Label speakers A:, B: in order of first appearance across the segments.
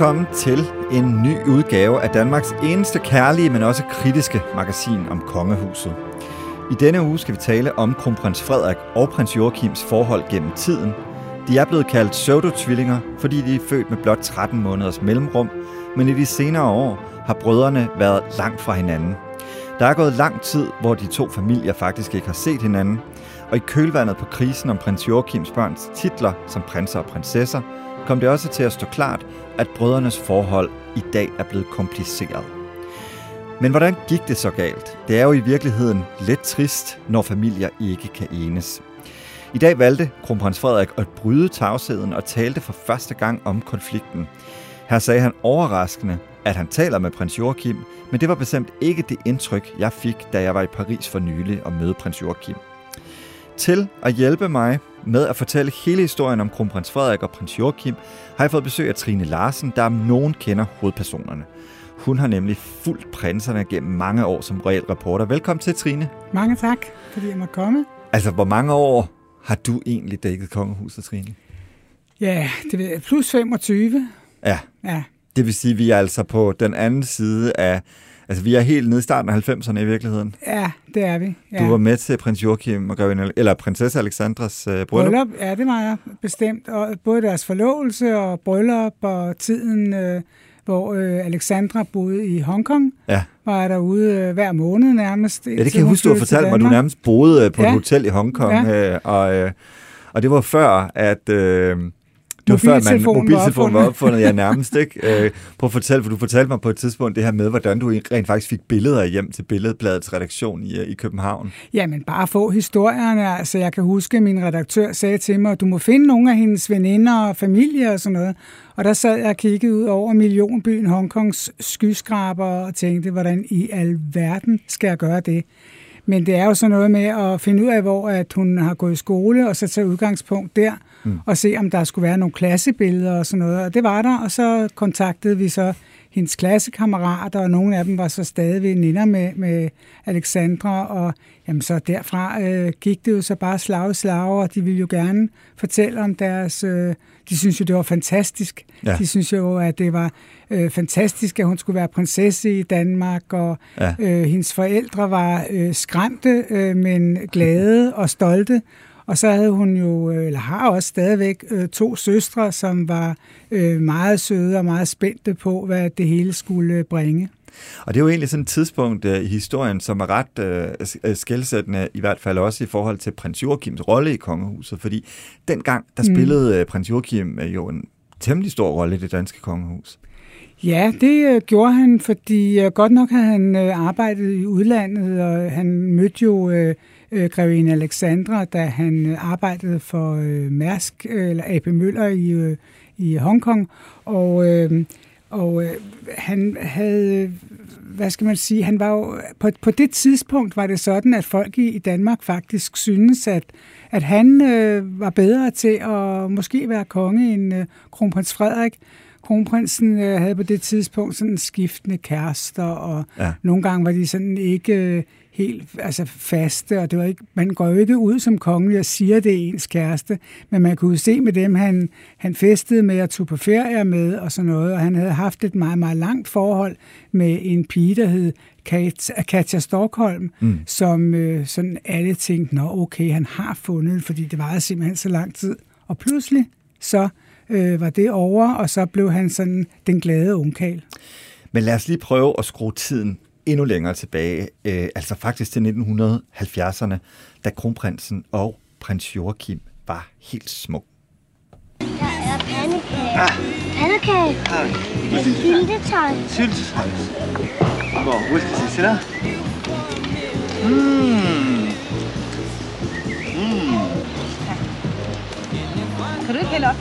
A: Velkommen til en ny udgave af Danmarks eneste kærlige, men også kritiske magasin om kongehuset. I denne uge skal vi tale om kronprins Frederik og prins Joachims forhold gennem tiden. De er blevet kaldt pseudotvillinger, fordi de er født med blot 13 måneders mellemrum, men i de senere år har brødrene været langt fra hinanden. Der er gået lang tid, hvor de to familier faktisk ikke har set hinanden, og i kølvandet på krisen om prins Joachims børns titler som prinser og prinsesser, kom det også til at stå klart, at brødrenes forhold i dag er blevet kompliceret. Men hvordan gik det så galt? Det er jo i virkeligheden lidt trist, når familier ikke kan enes. I dag valgte kronprins Frederik at bryde tavsheden og talte for første gang om konflikten. Her sagde han overraskende, at han taler med prins Joachim, men det var bestemt ikke det indtryk, jeg fik, da jeg var i Paris for nylig og mødte prins Joachim. Til at hjælpe mig med at fortælle hele historien om kronprins Frederik og prins Joachim, har jeg fået besøg af Trine Larsen, der om nogen kender hovedpersonerne. Hun har nemlig fulgt prinserne gennem mange år som real reporter. Velkommen til, Trine.
B: Mange tak, fordi jeg måtte komme.
A: Altså, hvor mange år har du egentlig dækket kongehuset, Trine?
B: Ja, det ved jeg. Plus 25.
A: Ja.
B: Ja,
A: Det vil sige, at vi er altså på den anden side af... Altså, vi er helt nede i starten af 90'erne i virkeligheden.
B: ja det er vi. Ja.
A: Du var med til prins Joachim og grevinde, eller prinsesse Alexandras øh, bryllup.
B: bryllup. Ja, det var jeg bestemt. Og både deres forlovelse og bryllup og tiden, øh, hvor øh, Alexandra boede i Hongkong,
A: Ja.
B: var jeg derude øh, hver måned nærmest.
A: Ja, det kan jeg huske, du har fortalt mig. Du nærmest boede øh, på et
B: Ja.
A: hotel i Hongkong,
B: Ja.
A: øh, og, øh, og det var før, at... Øh, var før, man,
B: Mobiltelefonen var opfundet.
A: ja nærmest, ikke? Øh, prøv at fortælle, for du fortalte mig på et tidspunkt det her med, hvordan du rent faktisk fik billeder hjem til Billedbladets redaktion i, øh, i København.
B: Jamen, bare få historierne. Altså, jeg kan huske, at min redaktør sagde til mig, at du må finde nogle af hendes veninder og familie og sådan noget. Og der sad jeg og kiggede ud over millionbyen Hongkongs skyskraber og tænkte, hvordan i alverden skal jeg gøre det? Men det er jo sådan noget med at finde ud af, hvor at hun har gået i skole, og så tage udgangspunkt der, mm. og se, om der skulle være nogle klassebilleder og sådan noget. Og det var der, og så kontaktede vi så hendes klassekammerater, og nogle af dem var så stadig veninder med, med Alexandra, og jamen, så derfra øh, gik det jo så bare slag i slag, og de ville jo gerne fortælle om deres... Øh, de synes jo, det var fantastisk.
A: Ja.
B: De synes jo, at det var øh, fantastisk, at hun skulle være prinsesse i Danmark, og
A: Ja.
B: øh, hendes forældre var øh, skræmte, øh, men glade og stolte. Og så havde hun jo, øh, eller har også stadigvæk, øh, to søstre, som var øh, meget søde og meget spændte på, hvad det hele skulle bringe.
A: Og det er jo egentlig sådan et tidspunkt øh, i historien, som er ret øh, skældsættende, i hvert fald også i forhold til prins Joachims rolle i kongehuset, fordi dengang, der
B: Mm.
A: spillede øh, prins Joachim øh, jo en temmelig stor rolle i det danske kongehus.
B: Ja, det øh, gjorde han, fordi øh, godt nok havde han øh, arbejdet i udlandet, og han mødte jo øh, øh, grevinde Alexandra, da han øh, arbejdede for øh, Mærsk, øh, eller AP Møller i, øh, i Hongkong, og, øh, og øh, han havde, hvad skal man sige, han var jo, på, på det tidspunkt var det sådan, at folk i, i Danmark faktisk synes, at, at han øh, var bedre til at måske være konge end øh, kronprins Frederik. Kronprinsen øh, havde på det tidspunkt sådan skiftende kærester, og
A: ja.
B: nogle gange var de sådan ikke øh, helt altså faste, og det var ikke, man går jo ikke ud som kongelig og siger, det er ens kæreste, men man kunne se med dem, han, han festede med og tog på ferie med og sådan noget, og han havde haft et meget, meget langt forhold med en pige, der hed Kat- Katja Stockholm, mm. som øh, sådan alle tænkte, nå okay, han har fundet, fordi det varede simpelthen så lang tid. Og pludselig så øh, var det over, og så blev han sådan den glade ungkal.
A: Men lad os lige prøve at skrue tiden endnu længere tilbage, øh, altså faktisk til 1970'erne, da kronprinsen og prins Joachim var helt små.
C: Der er pandekage. Ah. Pandekage. Ah. Med syltetøj.
D: Syltetøj. Hvor husk det til Mmm. Mmm. Kan du ikke hælde op?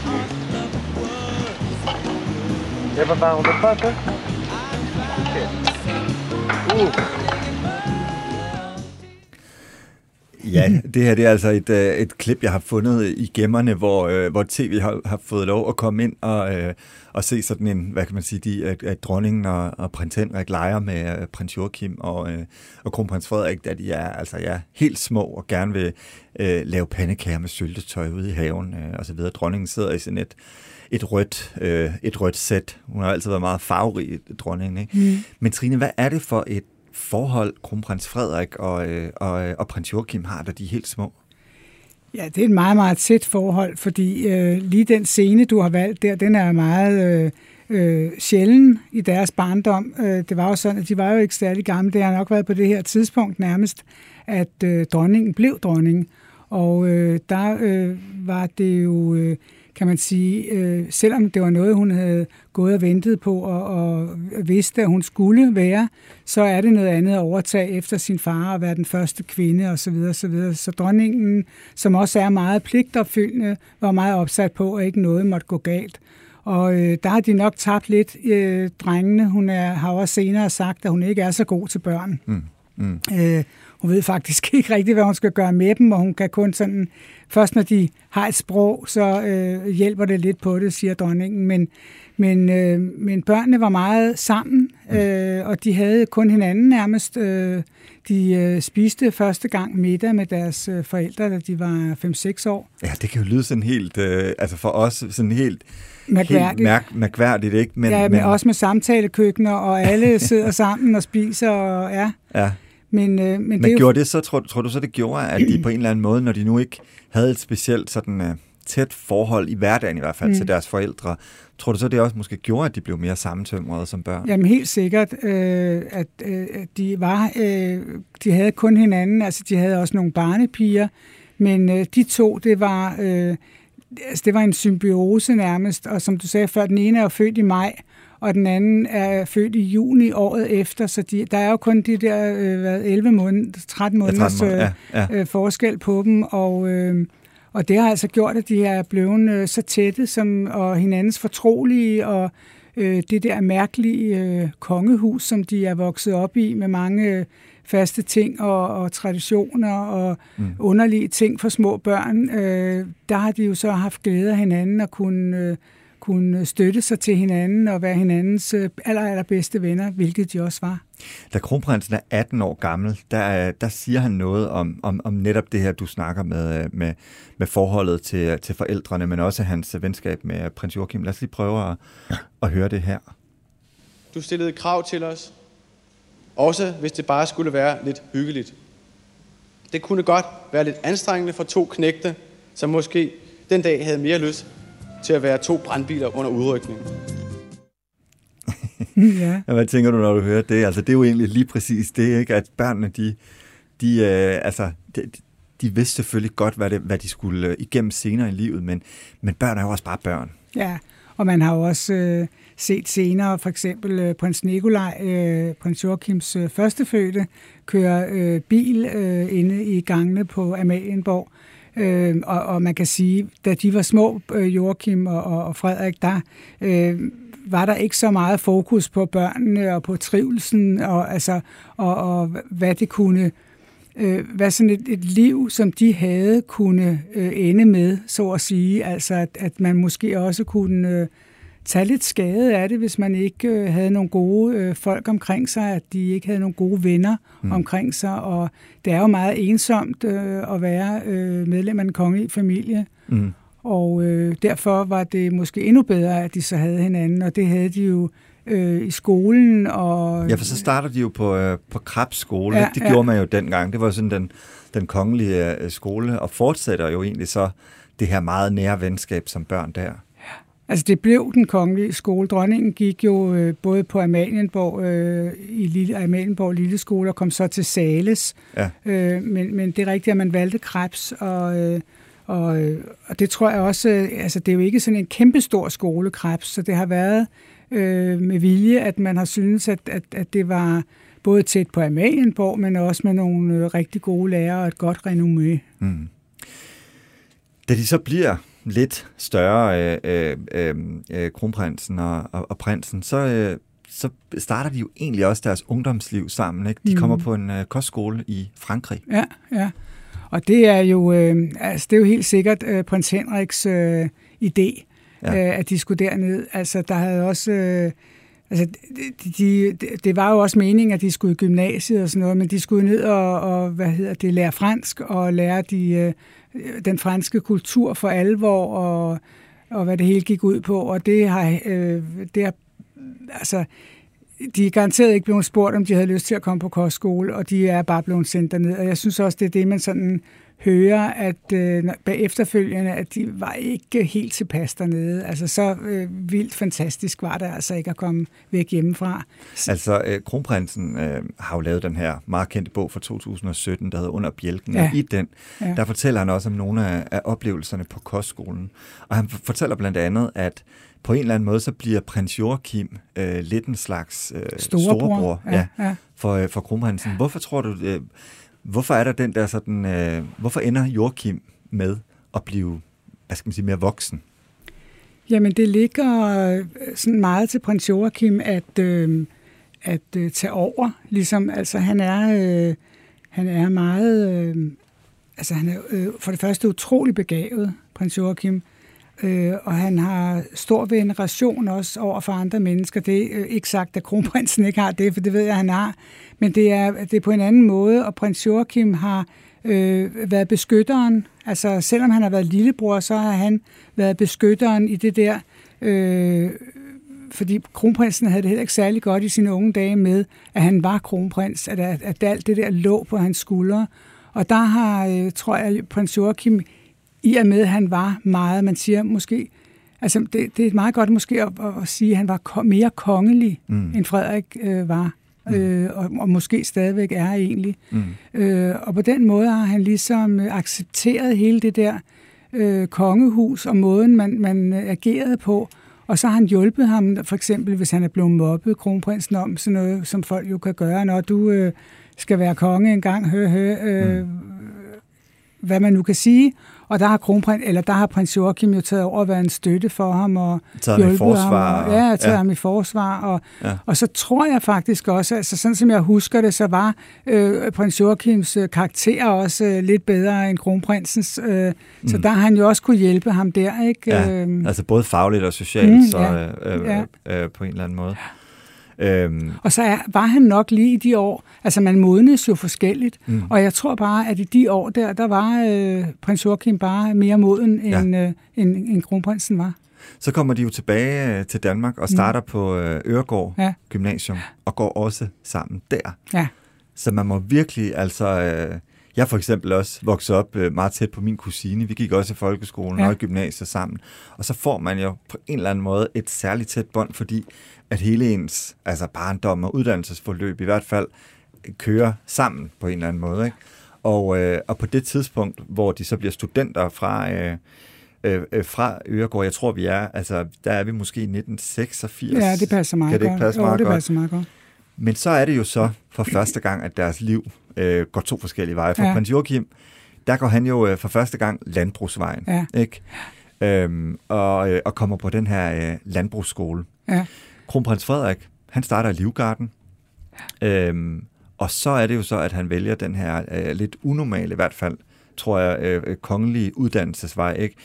D: Jeg var bare under bakken. Okay.
A: Ja, det her det er altså et, øh, et klip, jeg har fundet i gemmerne, hvor, øh, hvor tv har, har fået lov at komme ind og, øh, og se sådan en, hvad kan man sige, de, at, at dronningen og, og prins Henrik leger med øh, prins Joachim og, øh, og kronprins Frederik, da de er, altså, ja, helt små og gerne vil øh, lave pandekager med syltetøj ude i haven øh, og så videre. Dronningen sidder i sådan et, et rødt, øh, et rødt sæt. Hun har altid været meget farverig, dronningen. Ikke? Mm. Men Trine, hvad er det for et forhold, kronprins Frederik og, øh, og, og prins Joachim har, da de er helt små?
B: Ja, det er et meget, meget tæt forhold, fordi øh, lige den scene, du har valgt der, den er meget øh, øh, sjælden i deres barndom. Øh, det var jo sådan, at de var jo ikke særlig gamle. Det har nok været på det her tidspunkt nærmest, at øh, dronningen blev dronning. Og øh, der øh, var det jo... Øh, kan man sige, øh, selvom det var noget, hun havde gået og ventet på og, og vidste, at hun skulle være, så er det noget andet at overtage efter sin far og være den første kvinde osv. Så, så, videre. så dronningen, som også er meget pligtopfyldende, var meget opsat på, at ikke noget måtte gå galt. Og øh, der har de nok tabt lidt, øh, drengene. Hun er, har også senere sagt, at hun ikke er så god til børn. Mm. Mm. Øh, hun ved faktisk ikke rigtigt, hvad hun skal gøre med dem, og hun kan kun sådan, først når de har et sprog, så øh, hjælper det lidt på det, siger dronningen. Men, men, øh, men børnene var meget sammen, øh, og de havde kun hinanden nærmest. Øh, de øh, spiste første gang middag med deres øh, forældre, da de var 5-6 år.
A: Ja, det kan jo lyde sådan helt, øh, altså for os sådan helt mærkværdigt, helt mærk, mærkværdigt ikke?
B: Men, ja, men, men også med samtalekøkkener, og alle sidder sammen og spiser, og ja.
A: ja. Men, øh, men, men det gjorde jo... det så, tror, tror du så, det gjorde, at de på en eller anden måde, når de nu ikke havde et specielt sådan uh, tæt forhold i hverdagen i hvert fald mm. til deres forældre, tror du så, det også måske gjorde, at de blev mere sammentømrede som børn?
B: Jamen helt sikkert, øh, at øh, de var, øh, de havde kun hinanden, altså de havde også nogle barnepiger, men øh, de to, det var, øh, altså, det var en symbiose nærmest, og som du sagde før, den ene er jo født i maj, og den anden er født i juni året efter, så de, der er jo kun de der øh, hvad, 11 måneder, 13 måneders ja, 13 måneder, ja, ja. Øh, forskel på dem, og, øh, og det har altså gjort, at de er blevet øh, så tætte som, og hinandens fortrolige, og øh, det der mærkelige øh, kongehus, som de er vokset op i, med mange øh, faste ting og, og traditioner og mm. underlige ting for små børn, øh, der har de jo så haft glæde af hinanden og kunne... Øh, kunne støtte sig til hinanden og være hinandens øh, aller, allerbedste venner, hvilket de også var.
A: Da kronprinsen er 18 år gammel, der, der siger han noget om, om, om netop det her, du snakker med, øh, med, med forholdet til, til forældrene, men også hans venskab med prins Joachim. Lad os lige prøve at, at høre det her.
E: Du stillede krav til os, også hvis det bare skulle være lidt hyggeligt. Det kunne godt være lidt anstrengende for to knægte, som måske den dag havde mere lyst til at være to brandbiler under udrykningen.
A: ja. Hvad tænker du, når du hører det? Altså, det er jo egentlig lige præcis det, ikke? at børnene, de, de, øh, altså, de, de vidste selvfølgelig godt, hvad, det, hvad de skulle øh, igennem senere i livet, men, men børn er jo også bare børn.
B: Ja, og man har jo også øh, set senere, for eksempel øh, prins Nikolaj, øh, prins Joachims øh, førstefødte, køre øh, bil øh, inde i gangene på Amalienborg, Øh, Øh, og, og man kan sige, da de var små, øh, Joachim og, og Frederik, der øh, var der ikke så meget fokus på børnene og på trivelsen og, altså, og, og hvad det kunne øh, hvad sådan et, et liv, som de havde, kunne øh, ende med, så at sige. Altså, at, at man måske også kunne øh, tage lidt skade af det, hvis man ikke øh, havde nogle gode øh, folk omkring sig, at de ikke havde nogle gode venner mm. omkring sig, og det er jo meget ensomt øh, at være øh, medlem af en kongelige familie. Mm. Og øh, derfor var det måske endnu bedre, at de så havde hinanden, og det havde de jo øh, i skolen. Og,
A: ja, for så starter de jo på, øh, på Krabs skole. Ja, det gjorde ja. man jo dengang. Det var sådan den, den kongelige øh, skole, og fortsætter jo egentlig så det her meget nære venskab som børn der.
B: Altså det blev den kongelige skole. Dronningen gik jo øh, både på Amalienborg, øh, i Lille, Amalienborg Lille Skole og kom så til Sales. Ja. Øh, men, men det er rigtigt, at man valgte Krebs, og, øh, og, øh, og det tror jeg også, øh, altså det er jo ikke sådan en kæmpestor skole, Krebs, så det har været øh, med vilje, at man har syntes, at, at, at det var både tæt på Amalienborg, men også med nogle øh, rigtig gode lærere og et godt renommé. Mm.
A: Da de så bliver lidt større øh, øh, øh, kronprinsen og, og, og prinsen, så, øh, så starter de jo egentlig også deres ungdomsliv sammen. Ikke? De mm. kommer på en øh, kostskole i Frankrig.
B: Ja, ja. Og det er jo, øh, altså, det er jo helt sikkert øh, prins Henriks øh, idé, ja. øh, at de skulle derned. Altså, der havde også... Øh, Altså, de, de, det var jo også meningen, at de skulle i gymnasiet og sådan noget, men de skulle ned og, og hvad hedder det, lære fransk og lære de, øh, Øh, den franske kultur for alvor og, og hvad det hele gik ud på. Og det har, øh, det har altså, de er garanteret ikke blevet spurgt, om de havde lyst til at komme på kostskole, og de er bare blevet sendt derned. Og jeg synes også, det er det, man sådan høre, at øh, efterfølgende, at de var ikke helt tilpas dernede. Altså så øh, vildt fantastisk var det altså ikke at komme væk hjemmefra.
A: Altså øh, kronprinsen øh, har jo lavet den her meget kendte bog fra 2017, der hedder Under bjælken, ja. og i den, ja. der fortæller han også om nogle af, af oplevelserne på kostskolen. Og han fortæller blandt andet, at på en eller anden måde, så bliver prins Joachim øh, lidt en slags øh, storebror, storebror ja, ja. for, øh, for kronprinsen. Hvorfor tror du, øh, Hvorfor er der den der sådan, øh, hvorfor ender Joachim med at blive, hvad skal man sige, mere voksen?
B: Jamen, det ligger øh, sådan meget til prins Joachim at, øh, at øh, tage over. Ligesom, altså, han er, øh, han er meget, øh, altså, han er øh, for det første utrolig begavet, prins Joachim. Øh, og han har stor veneration også over for andre mennesker. Det er øh, ikke sagt, at kronprinsen ikke har det, for det ved jeg, han har. Men det er, det er på en anden måde, og prins Joachim har øh, været beskytteren. Altså selvom han har været lillebror, så har han været beskytteren i det der... Øh, fordi kronprinsen havde det heller ikke særlig godt i sine unge dage med, at han var kronprins, at, at, at alt det der lå på hans skuldre. Og der har, øh, tror jeg, prins Joachim i og med, at han var meget, man siger måske, altså det, det er meget godt måske at, at sige, at han var mere kongelig, mm. end Frederik øh, var. Mm. Øh, og, og måske stadigvæk er egentlig. Mm. Øh, og på den måde har han ligesom accepteret hele det der øh, kongehus og måden, man, man agerede på. Og så har han hjulpet ham, for eksempel hvis han er blevet mobbet, kronprinsen om sådan noget, som folk jo kan gøre, når du øh, skal være konge en gang, hør, hør, øh, mm. hvad man nu kan sige. Og der har kronprins, eller der har prins Joachim jo taget over at være en støtte for ham og
A: taget ham i forsvar.
B: Ham, og, ja, taget ja. ham i forsvar. Og, ja. og så tror jeg faktisk også, altså sådan som jeg husker det, så var øh, prins Joachims øh, karakter også øh, lidt bedre end kronprinsens. Øh, mm. Så der har han jo også kunne hjælpe ham der, ikke?
A: Ja, øh, altså både fagligt og socialt, mm, så ja, øh, øh, ja. øh, på en eller anden måde.
B: Øhm. Og så er, var han nok lige i de år, altså man modnes jo forskelligt, mm. og jeg tror bare, at i de år der, der var øh, prins Joachim bare mere moden, end, ja. øh, end, end kronprinsen var.
A: Så kommer de jo tilbage øh, til Danmark og starter mm. på øh, Øregård ja. Gymnasium, og går også sammen der. Ja. Så man må virkelig, altså... Øh, jeg for eksempel også vokset op øh, meget tæt på min kusine. Vi gik også i folkeskolen ja. og i gymnasiet sammen. Og så får man jo på en eller anden måde et særligt tæt bånd, fordi at hele ens altså barndom og uddannelsesforløb i hvert fald kører sammen på en eller anden måde. Ikke? Og, øh, og på det tidspunkt, hvor de så bliver studenter fra, øh, øh, øh fra Øregård, jeg tror vi er, altså der er vi måske i 1986.
B: Ja, det passer meget
A: kan det
B: ikke
A: passe meget
B: det passer meget godt.
A: Men så er det jo så for første gang, at deres liv øh, går to forskellige veje. For ja. prins Joachim, der går han jo øh, for første gang landbrugsvejen, ja. ikke? Øhm, og, øh, og kommer på den her øh, landbrugsskole. Ja. Kronprins Frederik, han starter i Livgarden. Ja. Øhm, og så er det jo så, at han vælger den her øh, lidt unormale, i hvert fald, tror jeg, øh, kongelige uddannelsesvej, ikke?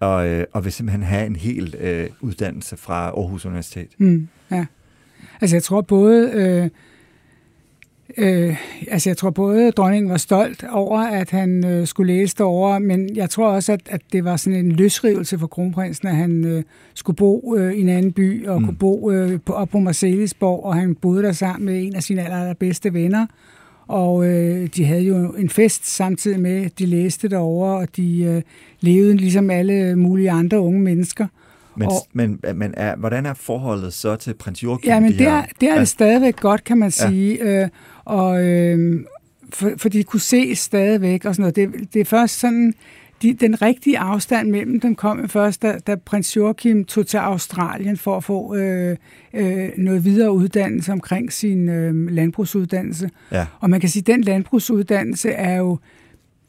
A: Og, øh, og vil simpelthen have en hel øh, uddannelse fra Aarhus Universitet.
B: Mm, ja. Altså jeg tror både... Øh Øh, altså jeg tror både dronningen var stolt over, at han øh, skulle læse derovre, men jeg tror også, at, at det var sådan en løsrivelse for kronprinsen, at han øh, skulle bo øh, i en anden by og mm. kunne bo øh, på, op på Marcelisborg, og han boede der sammen med en af sine allerbedste venner. Og øh, de havde jo en fest samtidig med, de læste derovre, og de øh, levede ligesom alle mulige andre unge mennesker.
A: Men, og, men, men er, hvordan er forholdet så til prins Joachim?
B: Ja, men de det, er, det er det stadigvæk godt, kan man sige. Ja. Øh, og, øh, for, for de kunne se stadigvæk og sådan noget. Det, det er først sådan, de, den rigtige afstand mellem dem kom først, da, da prins Joachim tog til Australien for at få øh, øh, noget videre uddannelse omkring sin øh, landbrugsuddannelse. Ja. Og man kan sige, at den landbrugsuddannelse er jo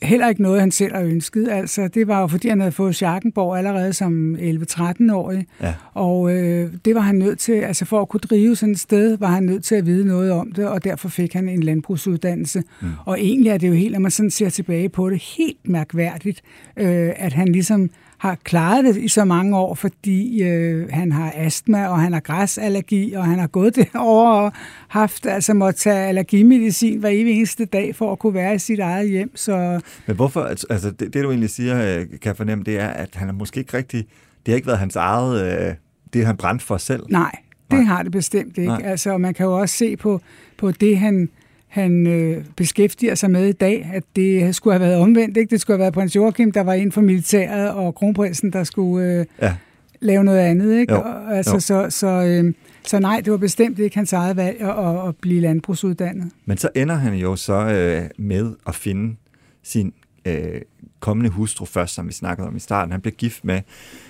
B: heller ikke noget, han selv har ønsket. Altså, det var jo, fordi han havde fået Schackenborg allerede som 11-13-årig.
A: Ja.
B: Og øh, det var han nødt til, altså for at kunne drive sådan et sted, var han nødt til at vide noget om det, og derfor fik han en landbrugsuddannelse. Mm. Og egentlig er det jo helt, når man sådan ser tilbage på det, helt mærkværdigt, øh, at han ligesom har klaret det i så mange år, fordi øh, han har astma, og han har græsallergi, og han har gået derover og haft, altså må tage allergimedicin hver evig eneste dag for at kunne være i sit eget hjem. Så...
A: Men hvorfor, altså det, det du egentlig siger, øh, kan fornemme, det er, at han er måske ikke rigtig, det har ikke været hans eget, øh, det han brændt for selv.
B: Nej, det Nej. har det bestemt ikke. Nej. Altså, man kan jo også se på, på det, han han øh, beskæftiger sig med i dag, at det skulle have været omvendt. Ikke? Det skulle have været prins Joachim, der var inden for militæret, og kronprinsen, der skulle øh, ja. lave noget andet. Ikke? Jo. Og, altså, jo. Så, så, øh, så nej, det var bestemt ikke hans eget valg at, at blive landbrugsuddannet.
A: Men så ender han jo så øh, med at finde sin øh, kommende hustru først, som vi snakkede om i starten. Han blev gift med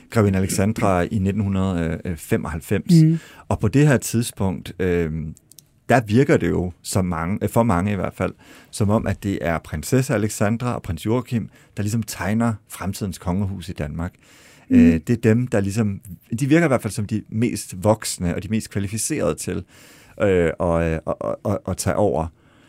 A: Grevin Alexandra i 1995. Mm. Og på det her tidspunkt, øh, der virker det jo som mange, for mange i hvert fald, som om, at det er prinsesse Alexandra og prins Joachim, der ligesom tegner fremtidens kongehus i Danmark. Mm. Øh, det er dem, der ligesom, de virker i hvert fald som de mest voksne og de mest kvalificerede til øh, at, at, at, at, at tage over.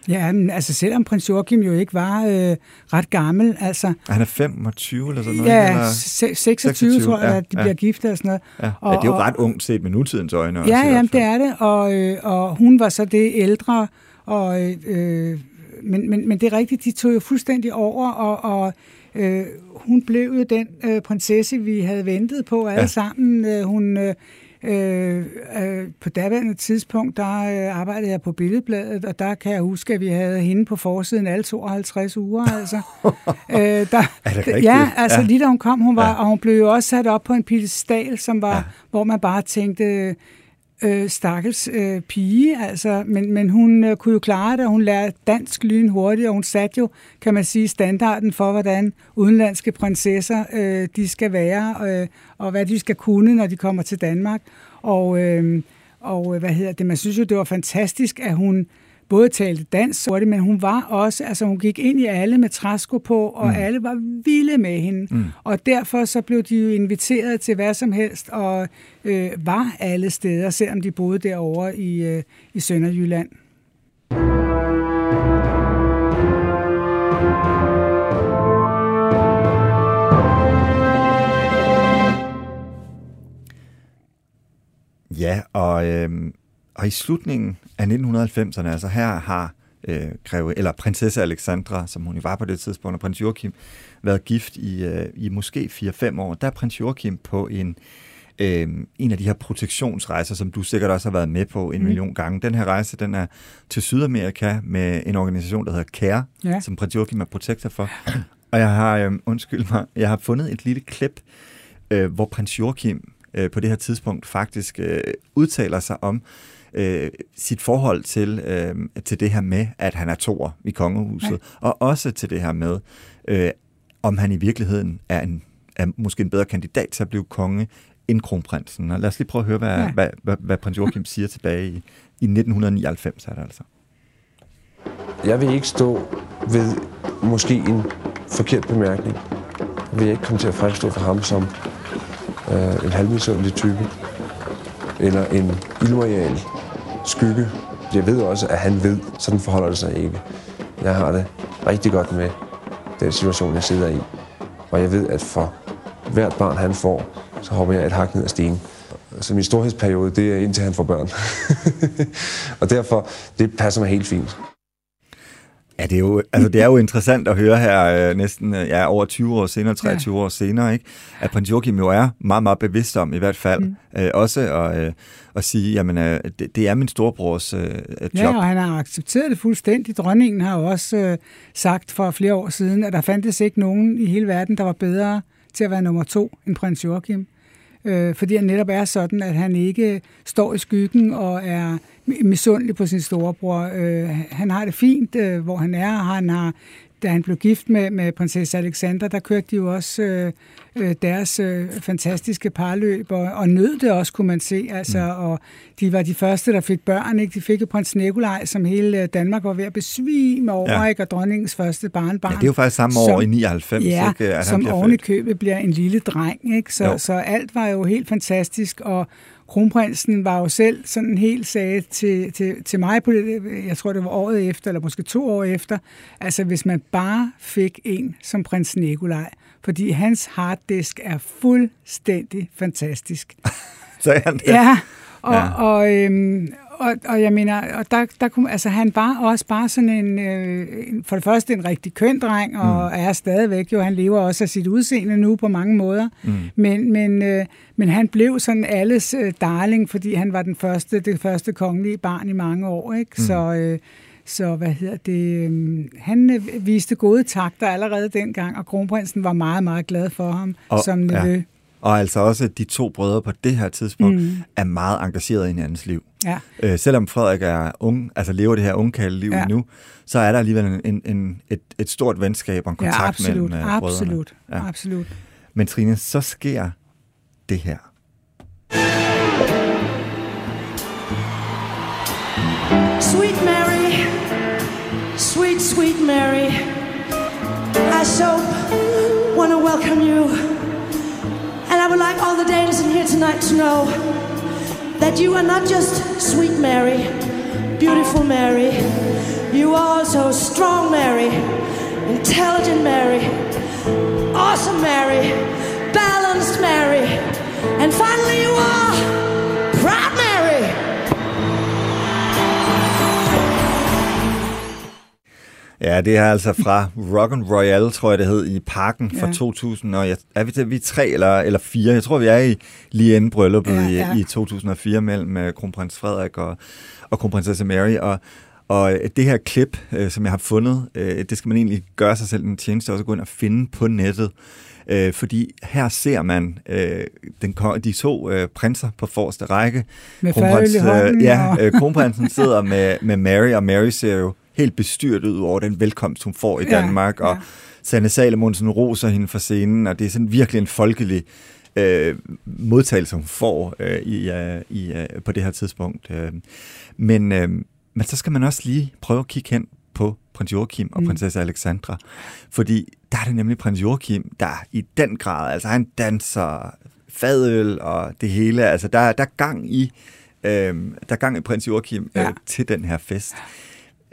B: Ja, men altså selvom prins Joachim jo ikke var øh, ret gammel, altså...
A: Han er 25 eller sådan noget?
B: Ja, eller? 26, 26 tror jeg, ja, at de ja. bliver gift og sådan noget.
A: Ja, og, ja det er jo ret ungt set med nutidens øjne.
B: Ja, jamen, det er det, og, øh, og hun var så det ældre, og, øh, men, men, men det er rigtigt, de tog jo fuldstændig over, og, og øh, hun blev jo den øh, prinsesse, vi havde ventet på alle ja. sammen. Øh, hun... Øh, Øh, øh, på daværende tidspunkt, der øh, arbejdede jeg på Billedbladet, og der kan jeg huske, at vi havde hende på forsiden alle 52 uger. Altså.
A: øh, der, er det rigtigt?
B: Ja, altså ja. lige da hun kom, hun var, ja. og hun blev jo også sat op på en pedestal, som var, ja. hvor man bare tænkte, øh, stakkels øh, pige, altså, men, men hun øh, kunne jo klare det, og hun lærte dansk lyn hurtigt, og hun satte jo, kan man sige, standarden for, hvordan udenlandske prinsesser øh, de skal være, øh, og hvad de skal kunne, når de kommer til Danmark. Og, øh, og øh, hvad hedder det, man synes jo, det var fantastisk, at hun både talte dansk hurtigt, men hun var også, altså hun gik ind i alle med træsko på, og mm. alle var vilde med hende. Mm. Og derfor så blev de jo inviteret til hvad som helst, og øh, var alle steder, selvom de boede derovre i, øh, i Sønderjylland.
A: Ja, og, øh, og i slutningen af 1990'erne, altså her har øh, greve, eller prinsesse Alexandra, som hun jo var på det tidspunkt, og prins Joachim, været gift i, øh, i måske 4-5 år. Der er prins Joachim på en, øh, en af de her protektionsrejser, som du sikkert også har været med på en mm. million gange. Den her rejse, den er til Sydamerika med en organisation, der hedder CARE, ja. som prins Joachim er protektor for. Og jeg har, øh, undskyld mig, jeg har fundet et lille klip, øh, hvor prins Joachim øh, på det her tidspunkt faktisk øh, udtaler sig om, øh, sit forhold til, øh, til det her med, at han er toer i kongehuset, ja. og også til det her med, øh, om han i virkeligheden er, en, er måske en bedre kandidat til at blive konge end kronprinsen. Og lad os lige prøve at høre, hvad, ja. hvad, hvad, hvad prins Joachim siger tilbage i, i 1999, er det altså.
D: Jeg vil ikke stå ved måske en forkert bemærkning. Jeg vil ikke komme til at fremstå for ham som øh, en halvmisundelig type, eller en illoyal skygge. Jeg ved også, at han ved, sådan forholder det sig ikke. Jeg har det rigtig godt med den situation, jeg sidder i. Og jeg ved, at for hvert barn, han får, så hopper jeg et hak ned ad stigen. Så min storhedsperiode, det er indtil han får børn. og derfor, det passer mig helt fint.
A: Ja, det er jo, altså, det er jo interessant at høre her øh, næsten øh, ja, over 20 år senere, 23 ja. år senere, ikke? at prins Joachim jo er meget, meget bevidst om i hvert fald mm. øh, også at, øh, at sige, jamen øh, det, det er min storebrors øh, job.
B: Ja, og han har accepteret det fuldstændig. Dronningen har jo også øh, sagt for flere år siden, at der fandtes ikke nogen i hele verden, der var bedre til at være nummer to end prins Joachim øh, fordi han netop er sådan, at han ikke står i skyggen og er misundelig på sin storebror. Øh, han har det fint, øh, hvor han er, han har da han blev gift med, med prinsesse Alexandra, der kørte de jo også øh, øh, deres øh, fantastiske parløb, og, og nød det også, kunne man se. Altså, mm. Og de var de første, der fik børn. Ikke? De fik jo prins Nikolaj, som hele Danmark var ved at besvime over, ja. ikke? og dronningens første barnbarn.
A: Ja, det er jo faktisk samme år som, i 99,
B: ja,
A: ikke? At
B: som oven i købet bliver en lille dreng. Ikke? Så, så alt var jo helt fantastisk, og kronprinsen var jo selv sådan helt sagde til, til, til mig, på det, jeg tror det var året efter, eller måske to år efter, altså hvis man bare fik en som prins Nikolaj, fordi hans harddisk er fuldstændig fantastisk.
A: Sagde han det?
B: Ja, og, ja. og, øhm, og, og jeg mener, og der, der kunne, altså han var også bare sådan en, øh, for det første en rigtig køn dreng, og mm. er stadigvæk jo, han lever også af sit udseende nu på mange måder, mm. men, men, øh, men han blev sådan alles øh, darling, fordi han var den første, det første kongelige barn i mange år, ikke? Mm. Så, øh, så hvad hedder det, øh, han øh, viste gode takter allerede dengang, og kronprinsen var meget, meget glad for ham og, som nevø. Ja.
A: Og altså også, at de to brødre på det her tidspunkt mm. er meget engageret i hinandens liv.
B: Ja.
A: Øh, selvom Frederik er ung, altså lever det her ungkalde liv ja. nu, så er der alligevel en, en, et, et stort venskab og en kontakt
B: ja, absolut,
A: mellem uh,
B: brødrene.
A: Absolut,
B: ja. absolut.
A: Men Trine, så sker det her.
F: Sweet Mary, sweet, sweet Mary, I so want to welcome you And I would like all the Danes in here tonight to know that you are not just sweet Mary, beautiful Mary, you are also strong Mary, intelligent Mary, awesome Mary, balanced Mary, and finally you are
A: Ja, det er altså fra Rock and Royale, tror jeg det hed, i parken ja. fra 2000. Og jeg, er vi, vi er tre eller, eller fire? Jeg tror, vi er i lige inden brylluppet ja, ja. I, i 2004 mellem uh, kronprins Frederik og, og kronprinsesse Mary. Og, og øh, det her klip, uh, som jeg har fundet, uh, det skal man egentlig gøre sig selv en tjeneste også gå ind og finde på nettet. Uh, fordi her ser man uh, den, de to uh, prinser på forreste række.
B: Med Kronprins, uh,
A: Ja, uh, kronprinsen sidder med, med Mary, og Mary ser jo helt bestyret ud over den velkomst, hun får i Danmark, ja, ja. og Sanne Salomonsen roser hende for scenen, og det er sådan virkelig en folkelig øh, modtagelse, hun får øh, i, øh, i, øh, på det her tidspunkt. Øh. Men, øh, men så skal man også lige prøve at kigge hen på prins Joachim og mm. prinsesse Alexandra, fordi der er det nemlig prins Joachim, der i den grad, altså han danser fadøl og det hele, altså der, der er gang i øh, der er gang i prins Joachim øh, ja. til den her fest.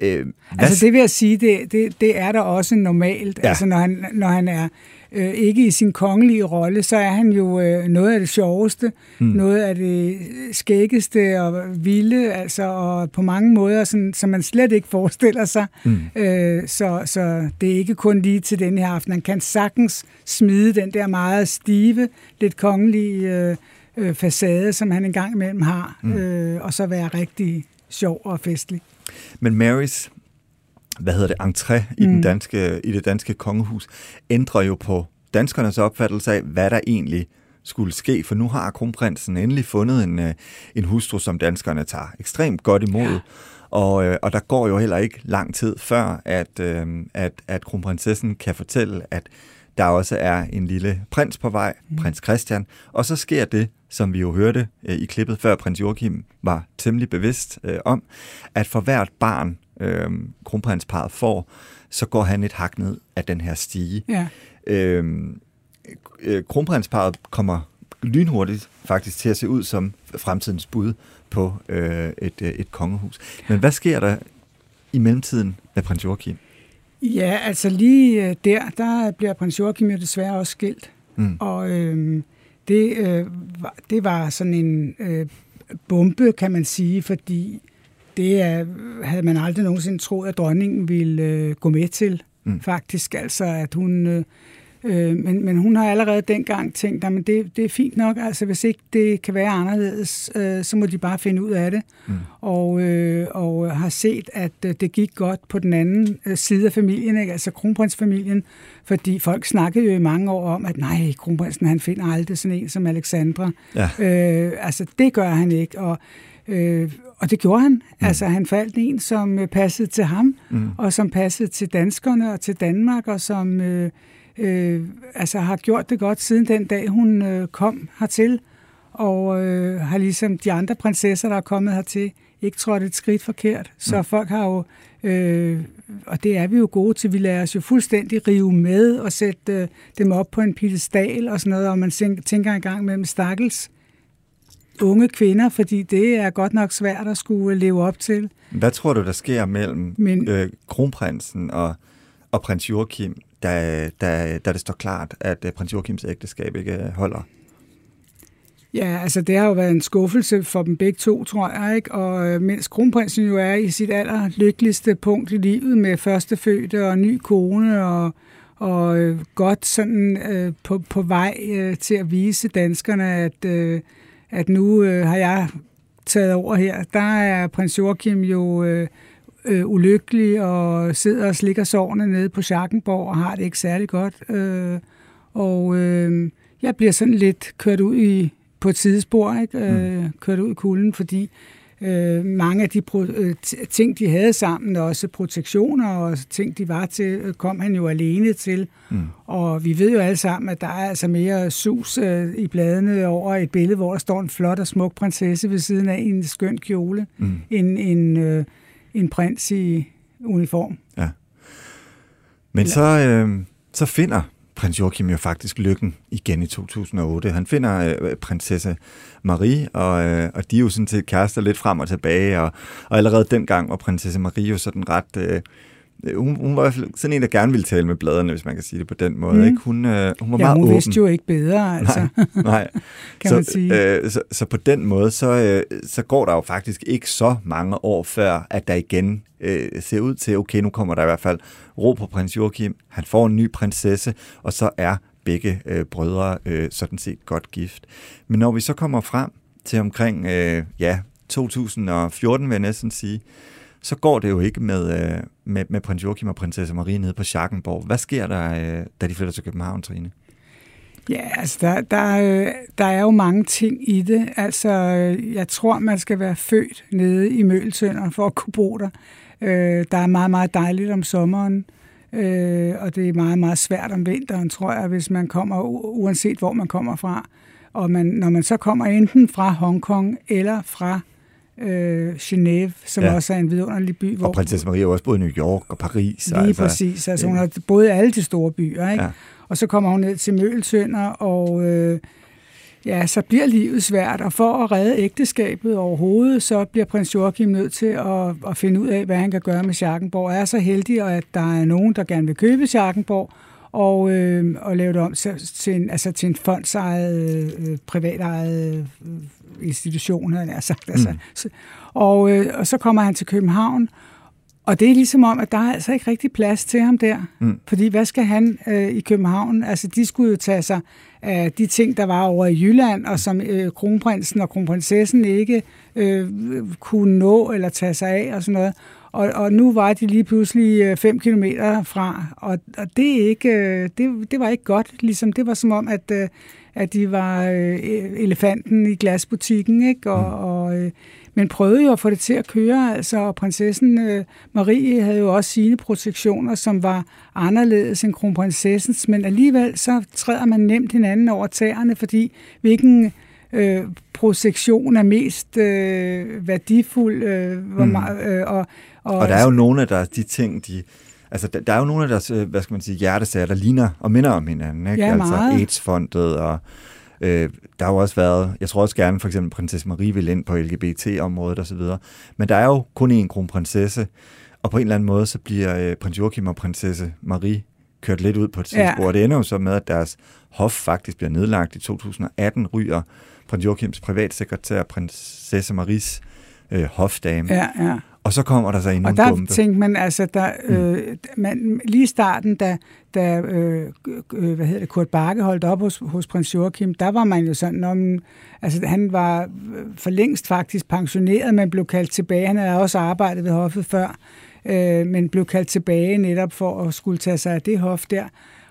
B: Øh, altså det vil jeg sige, det, det, det er der også normalt. Ja. Altså når han, når han er øh, ikke i sin kongelige rolle, så er han jo øh, noget af det sjoveste, hmm. noget af det skæggeste og vilde, altså og på mange måder, sådan, som man slet ikke forestiller sig. Hmm. Øh, så, så det er ikke kun lige til den her aften. Han kan sagtens smide den der meget stive, lidt kongelige øh, øh, facade, som han engang imellem har, hmm. øh, og så være rigtig sjov og festlig.
A: Men Marys hvad hedder det, entré i, mm. den danske, i det danske kongehus, ændrer jo på danskernes opfattelse af, hvad der egentlig skulle ske, for nu har kronprinsen endelig fundet en, øh, en hustru, som danskerne tager ekstremt godt imod. Ja. Og, øh, og der går jo heller ikke lang tid før, at, øh, at, at kronprinsessen kan fortælle, at der også er en lille prins på vej, mm. prins Christian, og så sker det, som vi jo hørte øh, i klippet før prins Joachim var temmelig bevidst øh, om, at for hvert barn, øh, kronprinsparet får, så går han et hak ned af den her stige.
B: Ja.
A: Øh, øh, kronprinsparet kommer lynhurtigt faktisk til at se ud som fremtidens bud på øh, et, øh, et kongehus. Men hvad sker der i mellemtiden med prins Joachim?
B: Ja, altså lige øh, der, der bliver prins Joachim jo desværre også skilt. Mm. Og øh, det, øh, var, det var sådan en øh, bombe, kan man sige, fordi det er, havde man aldrig nogensinde troet, at dronningen ville øh, gå med til. Mm. Faktisk altså, at hun øh, Øh, men, men hun har allerede dengang tænkt, at det, det er fint nok, altså hvis ikke det kan være anderledes, øh, så må de bare finde ud af det. Mm. Og, øh, og har set, at øh, det gik godt på den anden øh, side af familien, ikke? altså kronprinsfamilien, fordi folk snakkede jo i mange år om, at nej, kronprinsen han finder aldrig sådan en som Alexandra. Ja. Øh, altså det gør han ikke, og Øh, og det gjorde han. Mm. Altså, han faldt en, som øh, passede til ham, mm. og som passede til danskerne og til Danmark, og som øh, øh, altså, har gjort det godt siden den dag, hun øh, kom hertil, og øh, har ligesom de andre prinsesser, der er kommet hertil, ikke trådt et skridt forkert. Så mm. folk har jo, øh, og det er vi jo gode til, vi lader os jo fuldstændig rive med og sætte øh, dem op på en pedestal og sådan noget, og man tænker engang mellem stakkels unge kvinder, fordi det er godt nok svært at skulle leve op til.
A: Hvad tror du, der sker mellem Men, øh, kronprinsen og, og prins Joachim, da, da, da det står klart, at øh, prins Joachims ægteskab ikke øh, holder?
B: Ja, altså det har jo været en skuffelse for dem begge to, tror jeg, ikke? Og øh, mens kronprinsen jo er i sit aller lykkeligste punkt i livet med førstefødte og ny kone og, og øh, godt sådan øh, på, på vej øh, til at vise danskerne, at, øh, at nu øh, har jeg taget over her. Der er prins Joachim jo øh, øh, ulykkelig og sidder og slikker sårene nede på Schackenborg og har det ikke særlig godt. Øh, og øh, jeg bliver sådan lidt kørt ud i på et sidespor, ikke? Øh, mm. kørt ud i kulden, fordi øh, mange af de pro- øh, ting, de havde sammen, også protektioner og ting, de var til, øh, kom han jo alene til. Mm. Og vi ved jo alle sammen, at der er altså mere sus øh, i bladene over et billede, hvor der står en flot og smuk prinsesse ved siden af en skøn kjole, mm. en, en, øh, en prins i uniform. Ja.
A: Men så, øh, så finder prins Joachim jo faktisk lykken igen i 2008. Han finder øh, prinsesse Marie, og, øh, og de er jo sådan set kærester lidt frem og tilbage, og, og allerede dengang var prinsesse Marie jo sådan ret... Øh, hun, hun var i hvert fald sådan en, der gerne ville tale med bladerne, hvis man kan sige det på den måde. Mm. Ikke? Hun, øh, hun var ja, meget
B: hun
A: åben.
B: vidste jo ikke bedre, altså.
A: Nej, nej. kan
B: så, man sige.
A: Øh, så, så på den måde, så, øh, så går der jo faktisk ikke så mange år før, at der igen øh, ser ud til, okay, nu kommer der i hvert fald ro på prins Joachim, han får en ny prinsesse, og så er begge øh, brødre øh, sådan set godt gift. Men når vi så kommer frem til omkring, øh, ja, 2014 vil jeg næsten sige, så går det jo ikke med, øh, med, med prins Joachim og prinsesse Marie nede på Schackenborg. Hvad sker der, øh, da de flytter til København, Trine?
B: Ja, altså der, der, øh, der er jo mange ting i det. Altså, øh, jeg tror, man skal være født nede i Mølsønder for at kunne bo der. Øh, der er meget, meget dejligt om sommeren, øh, og det er meget, meget svært om vinteren, tror jeg, hvis man kommer, uanset hvor man kommer fra. Og man, når man så kommer enten fra Hongkong eller fra øh, Genève, som ja. også er en vidunderlig by.
A: Hvor, og prinsesse Maria har også boet i New York og Paris.
B: Lige altså, præcis. Altså, hun har boet i alle de store byer. Ikke? Ja. Og så kommer hun ned til Mølsønder, og øh, ja, så bliver livet svært. Og for at redde ægteskabet overhovedet, så bliver prins Joachim nødt til at, at finde ud af, hvad han kan gøre med Schackenborg. Er så heldig, at der er nogen, der gerne vil købe Schackenborg, og, øh, og lave det om til en, altså til en fondsejet, øh, privatejet øh, institution, havde jeg sagt. Altså. Mm. Og, øh, og så kommer han til København, og det er ligesom om, at der er altså ikke rigtig plads til ham der. Mm. Fordi hvad skal han øh, i København? Altså, de skulle jo tage sig af de ting, der var over i Jylland, og som øh, kronprinsen og kronprinsessen ikke øh, kunne nå eller tage sig af og sådan noget. Og, og nu var de lige pludselig 5 øh, kilometer fra, og, og det, ikke, øh, det, det var ikke godt. Ligesom, det var som om, at, øh, at de var elefanten i glasbutikken, ikke? Og, mm. og, men prøvede jo at få det til at køre, altså, og prinsessen Marie havde jo også sine protektioner, som var anderledes end kronprinsessens, men alligevel så træder man nemt hinanden over tæerne, fordi hvilken øh, prosektion er mest øh, værdifuld, øh, hvor mm. meget, øh, og
A: og, og der er jo nogle af deres, de ting, de... Altså, der, der er jo nogle af deres, øh, hvad skal man sige, hjertesager, der ligner og minder om hinanden. Ikke?
B: Ja,
A: altså AIDS-fondet og... Øh, der har jo også været, jeg tror også gerne for eksempel prinsesse Marie vil ind på LGBT-området osv., men der er jo kun én kronprinsesse, og på en eller anden måde, så bliver øh, prins Joachim og prinsesse Marie kørt lidt ud på et tidspunkt. Ja. Det ender jo så med, at deres hof faktisk bliver nedlagt i 2018, ryger prins Joachims privatsekretær, prinsesse Maries øh, hofdame.
B: Ja, ja.
A: Og så kommer der så en
B: Og der bombe. tænkte man, altså, der, mm. øh, man, lige i starten, da, da øh, øh, hvad hedder det, Kurt Bakke holdt op hos, hos prins Joachim, der var man jo sådan, om, altså han var øh, for længst faktisk pensioneret, men blev kaldt tilbage. Han havde også arbejdet ved hoffet før, øh, men blev kaldt tilbage netop for at skulle tage sig af det hof der.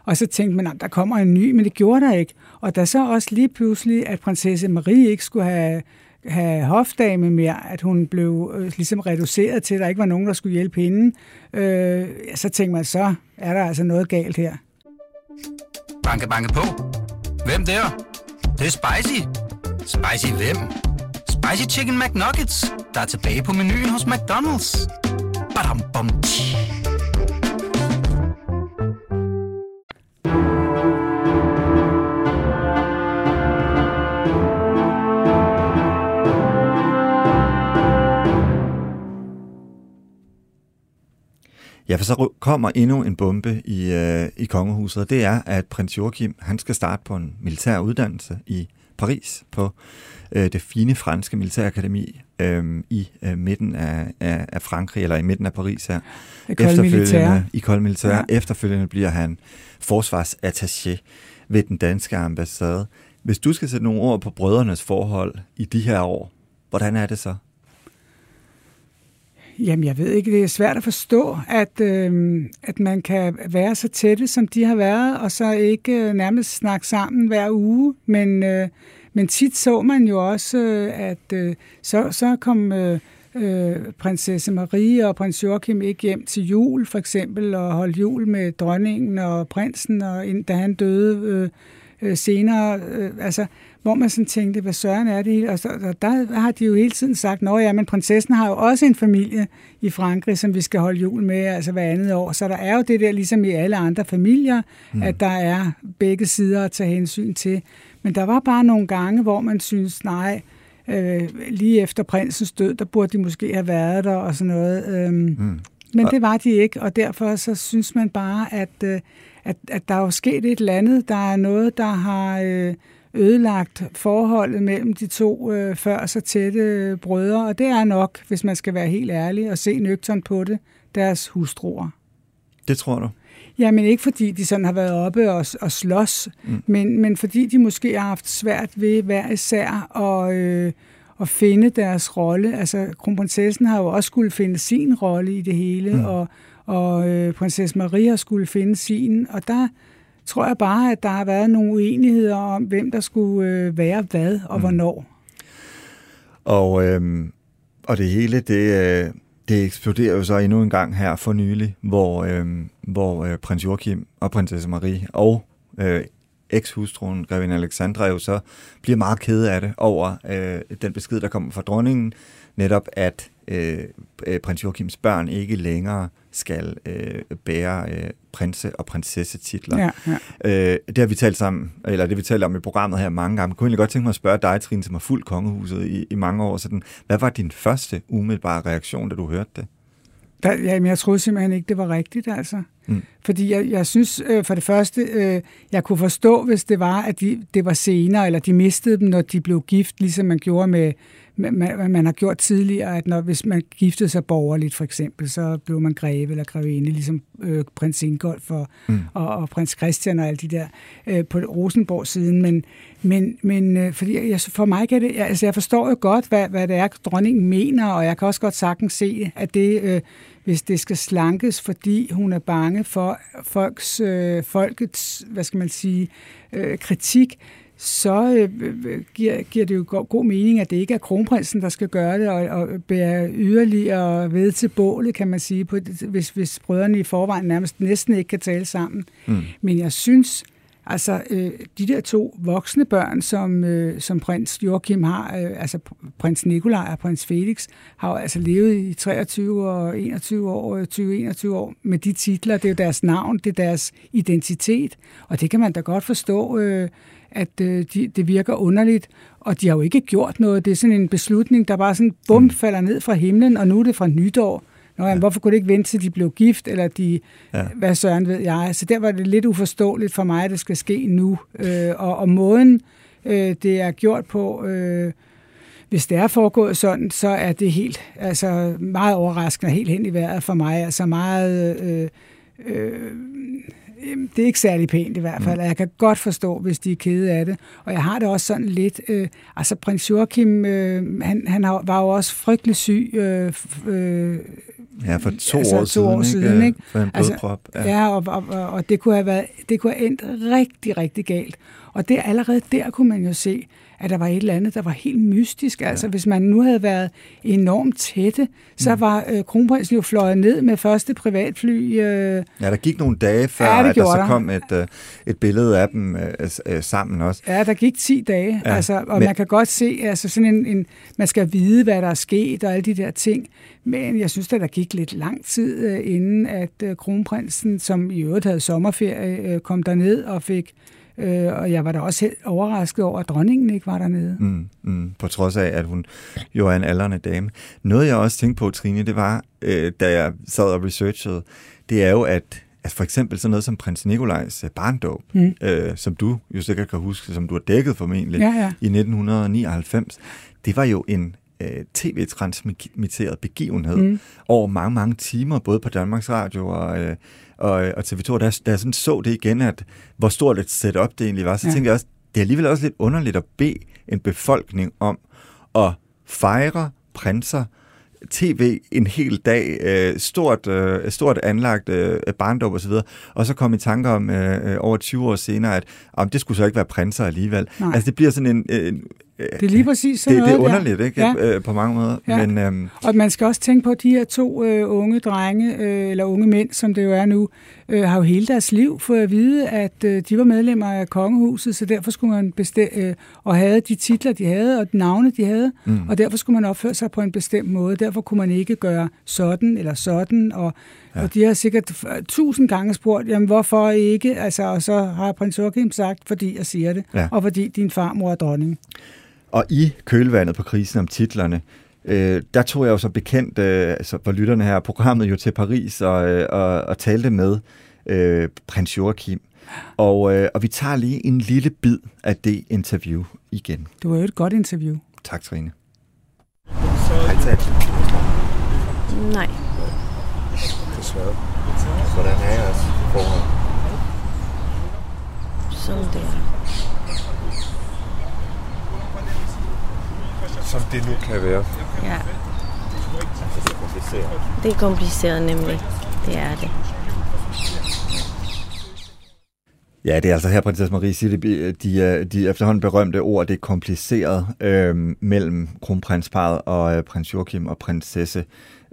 B: Og så tænkte man, at der kommer en ny, men det gjorde der ikke. Og der så også lige pludselig, at prinsesse Marie ikke skulle have have hofdame mere, at hun blev øh, ligesom reduceret til, at der ikke var nogen, der skulle hjælpe hende, øh, så tænkte man, så er der altså noget galt her.
G: Banke, banke på. Hvem der? Det, det er spicy. Spicy hvem? Spicy Chicken McNuggets, der er tilbage på menuen hos McDonald's. Badum, bom, tji.
A: Ja, for så kommer endnu en bombe i, øh, i kongehuset, og det er, at prins Joachim han skal starte på en militær uddannelse i Paris på øh, det fine franske militærakademi øh, i øh, midten af, af, af Frankrig, eller i midten af Paris her.
B: Efterfølgende,
A: I Kold Militær. Ja. Efterfølgende bliver han forsvarsattaché ved den danske ambassade. Hvis du skal sætte nogle ord på brødrenes forhold i de her år, hvordan er det så?
B: Jamen, jeg ved ikke, det er svært at forstå, at, øh, at man kan være så tætte, som de har været, og så ikke øh, nærmest snakke sammen hver uge. Men, øh, men tit så man jo også, øh, at øh, så, så kom øh, øh, prinsesse Marie og prins Joachim ikke hjem til jul, for eksempel, og holdt jul med dronningen og prinsen, og da han døde øh, øh, senere. Øh, altså, hvor man sådan tænkte, hvad søren er det? Og, så, og der har de jo hele tiden sagt, at ja, men prinsessen har jo også en familie i Frankrig, som vi skal holde jul med, altså hver andet år. Så der er jo det der, ligesom i alle andre familier, mm. at der er begge sider at tage hensyn til. Men der var bare nogle gange, hvor man synes, nej, øh, lige efter prinsens død, der burde de måske have været der og sådan noget. Øhm, mm. Men det var de ikke, og derfor så synes man bare, at, øh, at, at der er jo sket et eller andet. Der er noget, der har... Øh, ødelagt forholdet mellem de to øh, før så tætte brødre, og det er nok, hvis man skal være helt ærlig og se nøgtern på det, deres hustruer.
A: Det tror du?
B: Ja, men ikke fordi de sådan har været oppe og, og slås, mm. men, men fordi de måske har haft svært ved hver især at, øh, at finde deres rolle. Altså, kronprinsessen har jo også skulle finde sin rolle i det hele, mm. og, og øh, prinsesse Maria skulle finde sin, og der tror jeg bare, at der har været nogle uenigheder om, hvem der skulle øh, være hvad og mm. hvornår.
A: Og, øh, og det hele, det, øh, det eksploderer jo så endnu en gang her for nylig, hvor, øh, hvor øh, prins Joachim og prinsesse Marie og øh, eks-hustruen, Grevin Alexandra, jo så bliver meget kede af det over øh, den besked, der kommer fra dronningen, netop at øh, øh, prins Joachims børn ikke længere skal øh, bære øh, prinse- og prinsessetitler. Ja, ja. Øh, det har vi talt sammen, eller det vi talt om i programmet her mange gange. Jeg kunne egentlig godt tænke mig at spørge dig, Trine, som har fuldt kongehuset i, i mange år. Sådan, hvad var din første umiddelbare reaktion, da du hørte det?
B: Der, jamen, jeg troede simpelthen ikke, det var rigtigt, altså. Mm. Fordi jeg, jeg synes, øh, for det første, øh, jeg kunne forstå, hvis det var, at de, det var senere, eller de mistede dem, når de blev gift, ligesom man gjorde med, man, man har gjort tidligere, at når, hvis man giftede sig borgerligt for eksempel, så blev man greve eller grevinde, ligesom øh, prins Ingolf og, mm. og, og prins Christian og alle de der øh, på Rosenborg-siden. Men, men, men øh, fordi jeg, for mig kan det, altså jeg forstår jo godt, hvad, hvad det er, dronningen mener, og jeg kan også godt sagtens se, at det, øh, hvis det skal slankes, fordi hun er bange for folks, øh, folkets, hvad skal man sige, øh, kritik, så øh, øh, giver, giver det jo god, god mening, at det ikke er kronprinsen, der skal gøre det, og, og bære yderligere ved til bålet, kan man sige, på, hvis, hvis brødrene i forvejen nærmest næsten ikke kan tale sammen. Mm. Men jeg synes, altså øh, de der to voksne børn, som, øh, som prins Joachim har, øh, altså prins Nikolaj og prins Felix, har jo altså levet i 23 og 21 år, 20-21 år med de titler. Det er jo deres navn, det er deres identitet, og det kan man da godt forstå, øh, at øh, de, det virker underligt, og de har jo ikke gjort noget. Det er sådan en beslutning, der bare sådan bum mm. falder ned fra himlen, og nu er det fra nytår. Nå, ja. hvorfor kunne det ikke vente til de blev gift, eller de, ja. hvad søren ved jeg. Så der var det lidt uforståeligt for mig, at det skal ske nu. Øh, og, og måden, øh, det er gjort på, øh, hvis det er foregået sådan, så er det helt, altså meget overraskende, helt hen i vejret for mig. Altså meget... Øh, øh, det er ikke særlig pænt i hvert fald, mm. og jeg kan godt forstå, hvis de er kede af det. Og jeg har det også sådan lidt, øh, altså prins Joachim, øh, han, han var jo også frygtelig syg. Øh, øh,
A: ja, for to altså, år to siden, år siden ikke? For en
B: altså, ja, ja og, og, og det kunne have været, det kunne have endt rigtig, rigtig galt. Og det allerede der kunne man jo se, at der var et eller andet, der var helt mystisk. Altså, hvis man nu havde været enormt tætte, så mm. var øh, kronprinsen jo fløjet ned med første privatfly. Øh.
A: Ja, der gik nogle dage før,
B: Ja,
A: at der så
B: der.
A: kom et, øh, et billede af dem øh, øh, sammen også.
B: Ja, der gik 10 dage,
A: Ja,
B: ja, altså, og
A: men...
B: man kan godt se, altså sådan en, en, man skal vide, hvad der er sket og alle de der ting, men jeg synes, at der gik lidt lang tid, øh, inden at øh, kronprinsen, som i øvrigt havde sommerferie, øh, kom derned og fik, øh, og jeg var da også helt overrasket over, at dronningen ikke var dernede.
A: Mm, mm, på trods af, at hun jo er en aldrende dame. Noget, jeg også tænkte på, Trine, det var, øh, da jeg sad og researchede, det er jo, at, at for eksempel sådan noget som prins Nikolajs øh, barndåb, mm. øh, som du jo sikkert kan huske, som du har dækket formentlig
B: Ja, ja.
A: i 1999, det var jo en øh, tv-transmitteret begivenhed mm. over mange, mange timer, både på Danmarks Radio og, øh, og, og TV2. Da, jeg- da jeg sådan så det igen, at hvor stort et setup det egentlig var, så ja. Tænkte jeg også, det er alligevel også lidt underligt at bede en befolkning om at fejre prinser tv en hel dag, øh, stort, øh, stort anlagt øh, barndom og så videre, og så kom i tanker om øh, øh, over 20 år senere, at om det skulle så ikke være prinser alligevel.
B: Nej.
A: Altså det bliver sådan en... en
B: Det er lige præcis sådan
A: det, det er
B: noget der.
A: underligt, ikke?
B: Ja.
A: Øh, på mange måder.
B: Ja.
A: Men øhm,
B: Og man skal også tænke på, at de her to øh, unge drenge, øh, eller unge mænd, som det jo er nu, øh, har jo hele deres liv fået at vide, at øh, de var medlemmer af kongehuset, så derfor skulle man bestemme, øh, og havde de titler, de havde, og de navne, de havde, mm. og derfor skulle man opføre sig på en bestemt måde. Derfor kunne man ikke gøre sådan eller sådan, og, ja. og de har sikkert tusind gange spurgt, jamen hvorfor ikke? Altså, og så har prins Joachim sagt, fordi jeg siger det,
A: Ja.
B: og fordi din farmor er dronning.
A: Og i kølvandet på krisen om titlerne, øh, der tog jeg jo så bekendt, øh, altså for lytterne her, programmet jo til Paris og, øh, og, og talte med øh, prins Joachim. Og, øh, og vi tager lige en lille bid af det interview igen.
B: Det var jo et godt interview.
A: Tak, Trine. Hej, Tat.
H: Nej.
A: Desværre. Hvordan er jeres forhold?
H: Som det
D: Som det nu kan være.
H: Ja,
A: Det er kompliceret.
H: det er kompliceret nemlig. Det er det.
A: Ja, det er altså her, prinsesse Marie siger, de, de, er- de efterhånden berømte ord, det er kompliceret øh, mellem kronprinsparet og øh, prins Joachim og prinsesse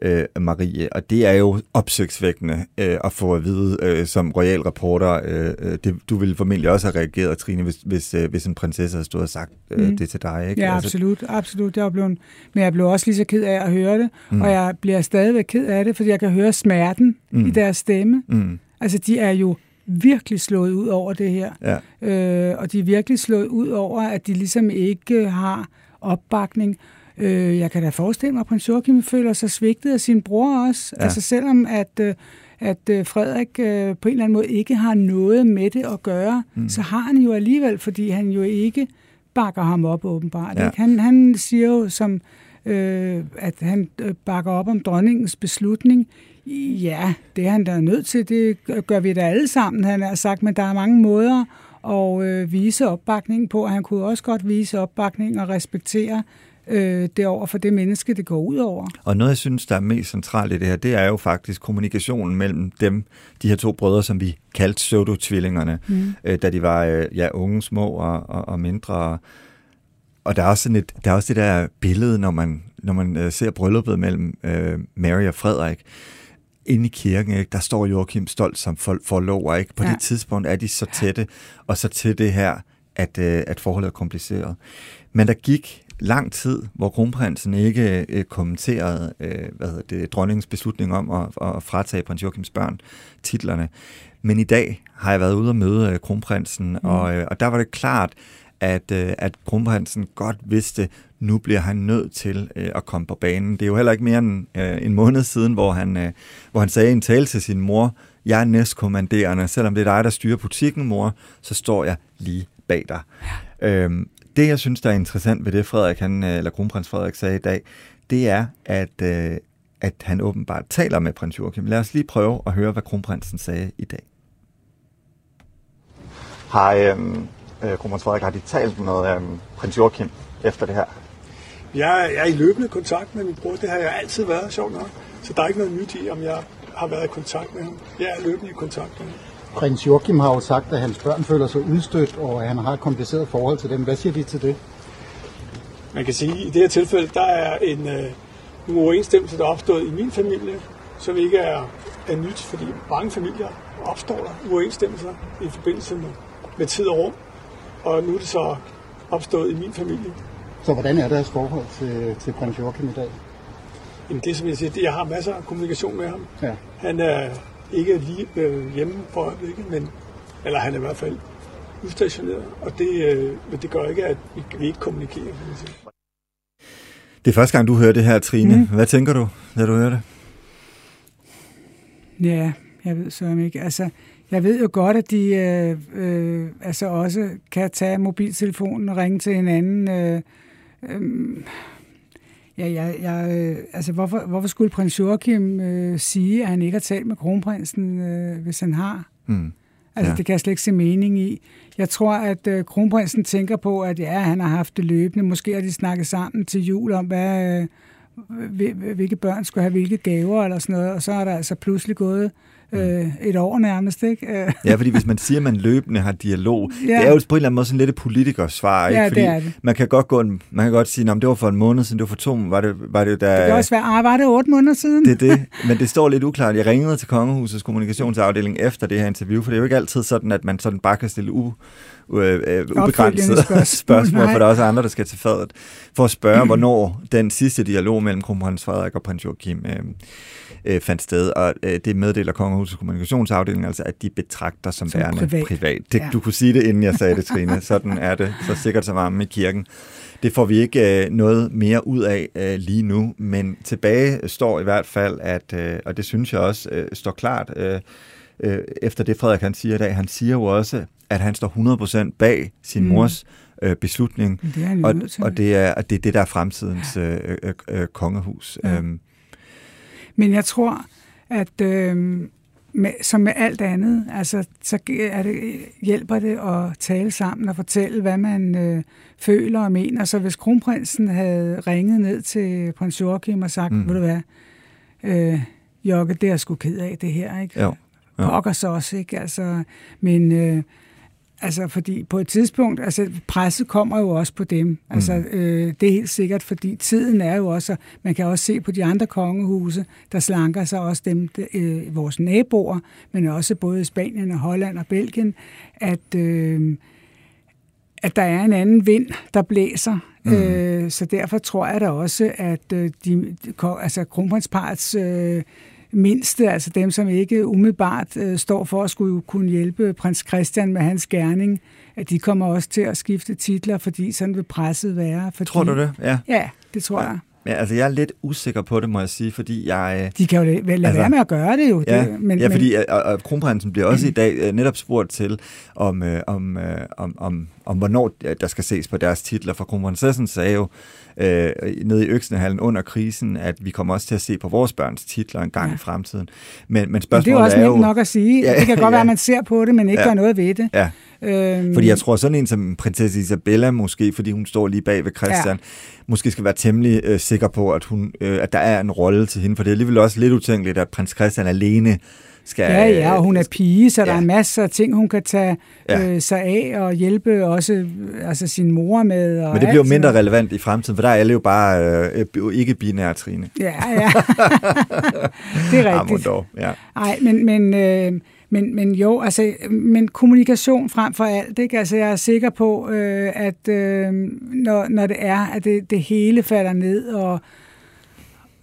A: øh, Marie. Og det er jo opsigtsvækkende øh, at få at vide øh, som royal reporter. Øh, øh, det, du ville formentlig også have reageret, Trine, hvis, hvis, øh, hvis en prinsesse havde stået og sagt øh,
B: Mm.
A: det til dig. Ikke?
B: Ja, absolut, absolut. Jeg er blevet, men jeg blev også lige så ked af at høre det, mm. og jeg bliver stadigvæk ked af det, fordi jeg kan høre smerten mm. i deres stemme.
A: Mm,
B: Altså, de er jo virkelig slået ud over det her.
A: ja.
B: Øh, og de er virkelig slået ud over, at de ligesom ikke har opbakning. Øh, jeg kan da forestille mig, at prins Joachim føler sig svigtet af sin bror også.
A: Ja.
B: Altså selvom at, øh, at øh, Frederik øh, på en eller anden måde ikke har noget med det at gøre, mm. så har han jo alligevel, fordi han jo ikke bakker ham op åbenbart.
A: Ja.
B: Ikke? Han, han siger jo, som, øh, at han bakker op om dronningens beslutning. Ja, det er han da nødt til. Det gør vi da alle sammen, han har sagt, men der er mange måder at øh, vise opbakning på. Han kunne også godt vise opbakning og respektere øh, det over for det menneske, det går ud over.
A: Og noget, jeg synes, der er mest centralt i det her, det er jo faktisk kommunikationen mellem dem, de her to brødre, som vi kaldte pseudo-tvillingerne, mm. øh, da de var øh, ja, unge, små og, og, og mindre. Og der er også, sådan et, der er også det der billede, når man, når man øh, ser brylluppet mellem øh, Mary og Frederik, inde i kirken, ikke? der står Joachim stolt som for, forlover. Ikke? På ja.
B: Ja.
A: det tidspunkt er de så tætte, og så til det her, at, øh, at forholdet er kompliceret. Men der gik lang tid, hvor kronprinsen ikke øh, kommenterede øh, hvad hedder det, dronningens beslutning om at, at fratage prins Joachims børn titlerne. Men i dag har jeg været ude og møde øh, kronprinsen, mm. og, øh, og der var det klart, at, øh, at kronprinsen godt vidste, nu bliver han nødt til øh, at komme på banen. Det er jo heller ikke mere end øh, en måned siden, hvor han, øh, hvor han sagde en tale til sin mor, jeg er næstkommanderende, selvom det er dig, der styrer butikken, mor, så står jeg lige bag dig. Ja. Øhm, det, jeg synes, der er interessant ved det, Frederik, han, øh, eller kronprins Frederik sagde i dag, det er, at, øh, at han åbenbart taler med prins Joachim. Lad os lige prøve at høre, hvad kronprinsen sagde i dag. Hej, øhm, øh, kronprins Frederik, har de talt med øhm, prins Joachim efter det her?
I: Jeg, jeg er i løbende kontakt med min bror. Det har jeg altid været, sjovt nok. Så der er ikke noget nyt i, om jeg har været i kontakt med ham. Jeg er løbende i kontakt med ham.
J: Prins Joachim har jo sagt, at hans børn føler sig udstødt, og at han har et kompliceret forhold til dem. Hvad siger de til det?
I: Man kan sige, at i det her tilfælde, der er en, øh, nogle uoverensstemmelser, der er opstået i min familie, som ikke er, er nyt, fordi mange familier opstår der uoverensstemmelser i forbindelse med, med tid og rum. Og nu er det så opstået i min familie.
J: Så hvordan er deres forhold til, til prins Joachim i dag?
I: Jamen det, som jeg siger, det, jeg har masser af kommunikation med ham.
J: Ja.
I: Han er ikke lige øh, hjemme for øjeblikket, men, eller han er i hvert fald udstationeret, og det, øh, men det gør ikke, at vi, vi ikke kommunikerer.
A: Det er første gang, du hører det her, Trine. Mm. Hvad tænker du, da du hører det?
B: Ja, jeg ved så ikke. Altså, jeg ved jo godt, at de øh, øh, altså også kan tage mobiltelefonen og ringe til hinanden. Øh, øh, ja, jeg, jeg, øh, altså, hvorfor, hvorfor skulle prins Joachim øh, sige, at han ikke har talt med kronprinsen, øh, hvis han har?
A: Mm.
B: Altså,
A: Ja.
B: det kan jeg slet ikke se mening i. Jeg tror, at øh, kronprinsen tænker på, at ja, han har haft det løbende. Måske har de snakket sammen til jul om, hvad, øh, hvilke børn skulle have hvilke gaver eller sådan noget. Og så er der altså pludselig gået øh, et år nærmest, ikke? Øh,
A: Ja, fordi hvis man siger, at man løbende har dialog,
B: Ja.
A: det er jo på en eller anden måde sådan lidt et politikersvar, ikke?
B: Ja, det
A: fordi
B: er det.
A: man kan godt gå en, man kan godt sige, at det var for en måned siden, det var for to, var det, var det da...
B: det kan også være, ah, var det otte måneder siden?
A: Det er det, men det står lidt uklart. Jeg ringede til Kongehusets kommunikationsafdeling efter det her interview, for det er jo ikke altid sådan, at man sådan bare kan stille u, øh, øh, ubegrænset
B: spørgsmål.
A: spørgsmål, for der er også andre, der skal til fadet, for at spørge, mm. hvornår den sidste dialog mellem kronprins Frederik og prins Joachim øh, øh, fandt sted, og øh, det meddeler Kongehusets kommunikationsafdeling, altså at de betragter som,
B: Som
A: værende
B: privat.
A: privat. Det,
B: Ja.
A: Du kunne sige det, inden jeg sagde det, Trine. Sådan er det, så sikkert som varme i kirken. Det får vi ikke øh, noget mere ud af øh, lige nu, men tilbage står i hvert fald, at, øh, og det synes jeg også øh, står klart, øh, øh, efter det Frederik han siger i dag, han siger jo også, at han står 100% bag sin
B: Mm.
A: mors øh, beslutning,
B: det er
A: og, og det er og det, er det der er fremtidens øh, øh, øh, kongehus.
B: Ja.
A: Øhm,
B: Men jeg tror, at øh, med, som med alt andet, altså, så er det, hjælper det at tale sammen og fortælle, hvad man øh, føler og mener. Så hvis kronprinsen havde ringet ned til prins Joachim og sagt, mm. Ved du hvad, øh, Jokke, det er jeg sgu ked af det her, ikke?
A: Jo, jo.
B: Pokker så også, ikke? Altså, men... Øh, Altså, fordi på et tidspunkt, altså presset kommer jo også på dem. Altså,
A: Mm.
B: øh, det er helt sikkert, fordi tiden er jo også, man kan også se på de andre kongehuse, der slanker sig også dem, øh, vores naboer, men også både Spanien og Holland og Belgien, at, øh, at der er en anden vind, der blæser. Mm. Øh, så derfor tror jeg da også, at øh, de, altså kronprinsparets øh, mindste, altså dem, som ikke umiddelbart øh, står for at skulle kunne hjælpe prins Christian med hans gerning, at de kommer også til at skifte titler, fordi sådan vil presset være. Fordi,
A: tror du det? Ja.
B: Ja, det tror jeg.
A: Ja, altså jeg er lidt usikker på det, må jeg sige, fordi jeg... øh,
B: De kan jo lade
A: Altså,
B: være med at gøre det jo.
A: Ja,
B: det, men,
A: ja
B: men,
A: fordi og, og kronprinsen bliver også i dag øh, netop spurgt til, om, øh, om, øh, om, om, om hvornår øh, der skal ses på deres titler. For kronprinsessen sagde jo øh, nede i Øksnehallen under krisen, at vi kommer også til at se på vores børns titler en gang
B: Ja.
A: i fremtiden. Men, men
B: men det er
A: spørgsmålet
B: jo også
A: er jo...
B: nok at sige.
A: Ja,
B: det kan godt
A: ja.
B: være, at man ser på det, men ikke
A: Ja.
B: gør noget ved det.
A: Ja.
B: Øhm,
A: Fordi jeg tror, sådan en som prinsesse Isabella måske, fordi hun står lige bag ved Christian, ja. måske skal være temmelig øh, sikker på, at, hun, øh, at der er en rolle til hende. For det er alligevel også lidt utænkeligt, at prins Christian alene skal...
B: Ja, ja, og hun er pige, så ja. der er masser af ting, hun kan tage
A: Ja.
B: øh, sig af og hjælpe også øh, altså sin mor med. Og
A: Men det bliver jo
B: alt
A: mindre relevant i fremtiden, for der er alle jo bare øh, ikke binære, Trine.
B: Ja, ja. det er rigtigt.
A: dog, ja.
B: Nej, men, men, øh, men, men jo, altså, men kommunikation frem for alt, ikke? Altså, jeg er sikker på, øh, at øh, når, når det er, at det, det hele falder ned, og,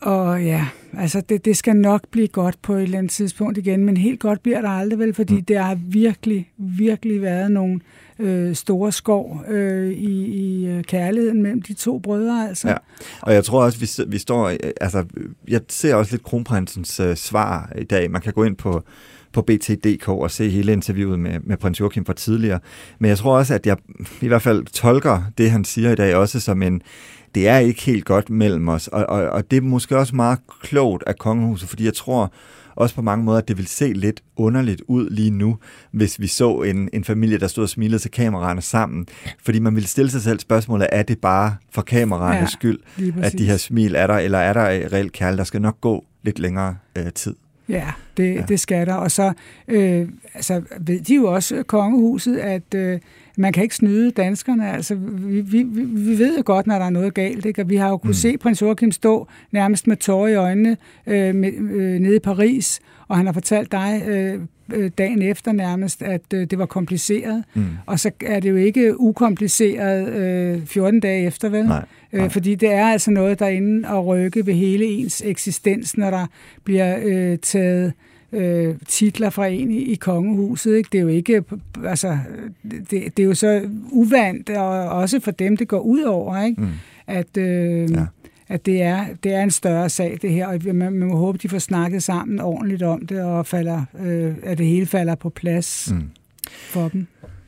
B: og ja, altså, det, det skal nok blive godt på et eller andet tidspunkt igen, men helt godt bliver det aldrig vel, fordi mm. der har virkelig, virkelig været nogle øh, store skov øh, i, i øh, kærligheden mellem de to brødre, altså.
A: Ja. Og jeg tror også, vi, vi står... øh, Altså, jeg ser også lidt kronprinsens øh, svar i dag. Man kan gå ind på på BT.dk og se hele interviewet med, med prins Joachim fra tidligere. Men jeg tror også, at jeg i hvert fald tolker det, han siger i dag, også som en, det er ikke helt godt mellem os. Og, og, og det er måske også meget klogt af kongehuset, fordi jeg tror også på mange måder, at det vil se lidt underligt ud lige nu, hvis vi så en, en familie, der stod og smilede til kameraerne sammen. Fordi man ville stille sig selv spørgsmålet, er det bare for kameraernes
B: Ja,
A: skyld, at de her smil er der, eller er der reelt kærlighed, der skal nok gå lidt længere øh, tid.
B: Ja, det, ja. det skal der. Og så øh, altså, ved de jo også, kongehuset, at øh, man kan ikke snyde danskerne. Altså, vi, vi, vi ved jo godt, når der er noget galt. Ikke? Og vi har jo kunnet mm. se prins Joachim stå nærmest med tårer i øjnene øh, med, øh, nede i Paris, og han har fortalt dig øh, øh dagen efter nærmest, at øh, det var kompliceret. Mm. Og så er det jo ikke ukompliceret øh, 14 dage efter, vel?
A: Nej.
B: Øh, fordi det er altså noget, der er inde og rykke ved hele ens eksistens, når der bliver øh, taget øh, titler fra en i, i kongehuset. Ikke? Det er jo ikke, altså, det, det er jo så uvandt, og også for dem, det går ud over, ikke? Mm. at, øh, ja. At det, er, det er en større sag, det her, og man, man må håbe, de får snakket sammen ordentligt om det, og falder, øh, at det hele falder på plads mm. for dem.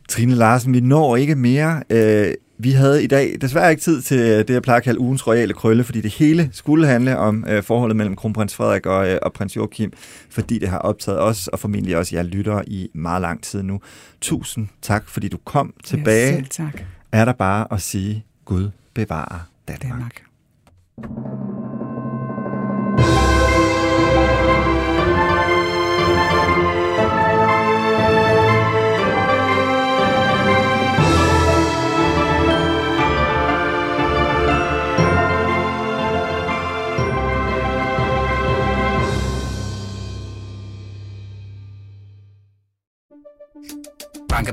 A: Trine Larsen, vi når ikke mere. Øh, vi havde i dag desværre ikke tid til det, jeg plejer at kalde ugens royale krølle, fordi det hele skulle handle om øh, forholdet mellem kronprins Frederik og, øh, og prins Joachim, fordi det har optaget os og formentlig også jer lyttere i meget lang tid nu. Tusind tak, fordi du kom tilbage.
B: Ja, selv tak.
A: Er der bare at sige, Gud bevarer Danmark. Danmark.
G: Banke,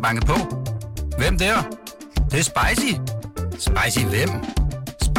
G: banke på. Hvem der? Det, det er spicy. Spicy hvem?